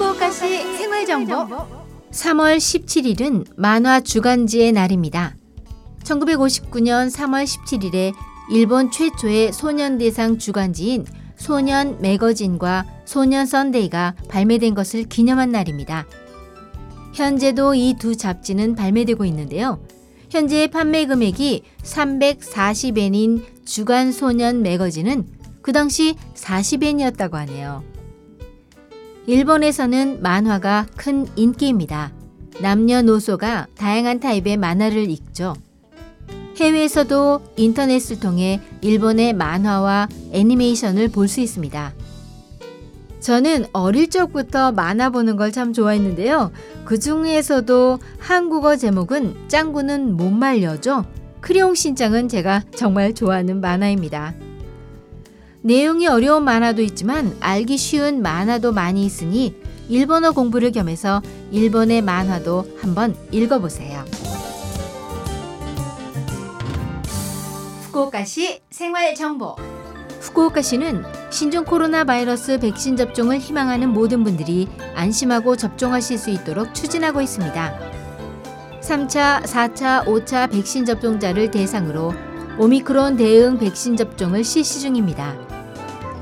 후쿠오카시 생활 정보 3월 17일은 만화 주간지의 날입니다. 1959년 3월 17일에 일본 최초의 소년대상 주간지인 소년 매거진과 소년 선데이가 발매된 것을 기념한 날입니다. 현재도 이 두 잡지는 발매되고 있는데요. 현재 판매 금액이 340엔인 주간 소년 매거진은 그 당시 40엔이었다고 하네요. 일본에서는 만화가 큰 인기입니다. 남녀노소가 다양한 타입의 만화를 읽죠. 해외에서도 인터넷을 통해 일본의 만화와 애니메이션을 볼 수 있습니다. 저는 어릴 적부터 만화 보는 걸 참 좋아했는데요. 그 중에서도 한국어 제목은 짱구는 못 말려죠. 크레용 신짱은 제가 정말 좋아하는 만화입니다. 내용이 어려운 만화도 있지만 알기 쉬운 만화도 많이 있으니 일본어 공부를 겸해서 일본의 만화도 한번 읽어보세요. 후쿠오카시 생활 정보. 후쿠오카시는 신종 코로나 바이러스 백신 접종을 희망하는 모든 분들이 안심하고 접종하실 수 있도록 추진하고 있습니다. 3차, 4차, 5차 백신 접종자를 대상으로 오미크론 대응 백신 접종을 실시 중입니다.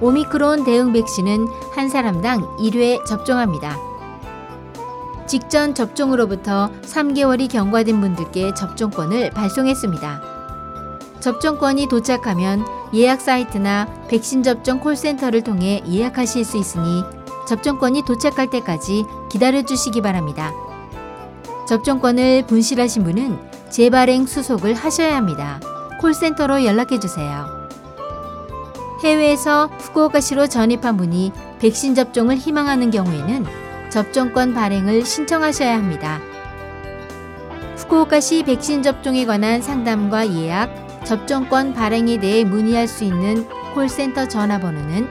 오미크론 대응 백신은 한 사람당 1회 접종합니다. 직전 접종으로부터 3개월이 경과된 분들께 접종권을 발송했습니다. 접종권이 도착하면 예약 사이트나 백신 접종 콜센터를 통해 예약하실 수 있으니 접종권이 도착할 때까지 기다려 주시기 바랍니다. 접종권을 분실하신 분은 재발행 수속을 하셔야 합니다. 콜센터로 연락해 주세요. 해외에서 후쿠오카시로 전입한 분이 백신 접종을 희망하는 경우에는 접종권 발행을 신청하셔야 합니다. 후쿠오카시 백신 접종에 관한 상담과 예약, 접종권 발행에 대해 문의할 수 있는 콜센터 전화번호는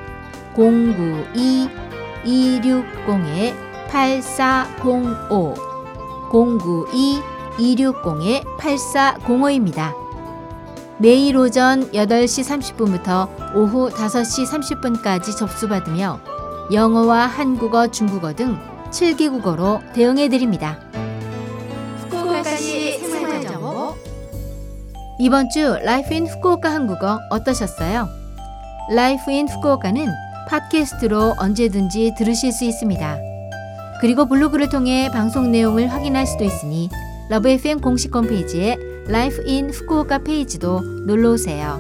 092-260-8405 092-260-8405입니다. 매일 오전 8시 30분부터 오후 5시 30분까지 접수받으며 영어와 한국어, 중국어 등 7개 국어로 대응해 드립니다. 후쿠오카시 생활정보 이번 주 Life in 후쿠오카 한국어 어떠셨어요? Life in 후쿠오카는 팟캐스트로 언제든지 들으실 수 있습니다. 그리고 블로그를 통해 방송 내용을 확인할 수도 있으니 LOVE FM 공식 홈페이지에 Life in 후쿠오카 페이지도 놀러 오세요.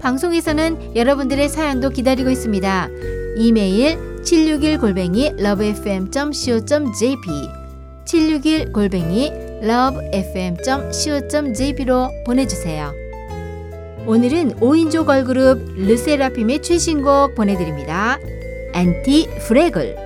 방송에서는 여러분들의 사연도 기다리고 있습니다. 이메일 761 골뱅이 lovefm.co.jp 761 골뱅이 lovefm.co.jp로 보내주세요. 오늘은 5인조 걸그룹 르세라핌의 최신곡 보내드립니다. 안티 프레글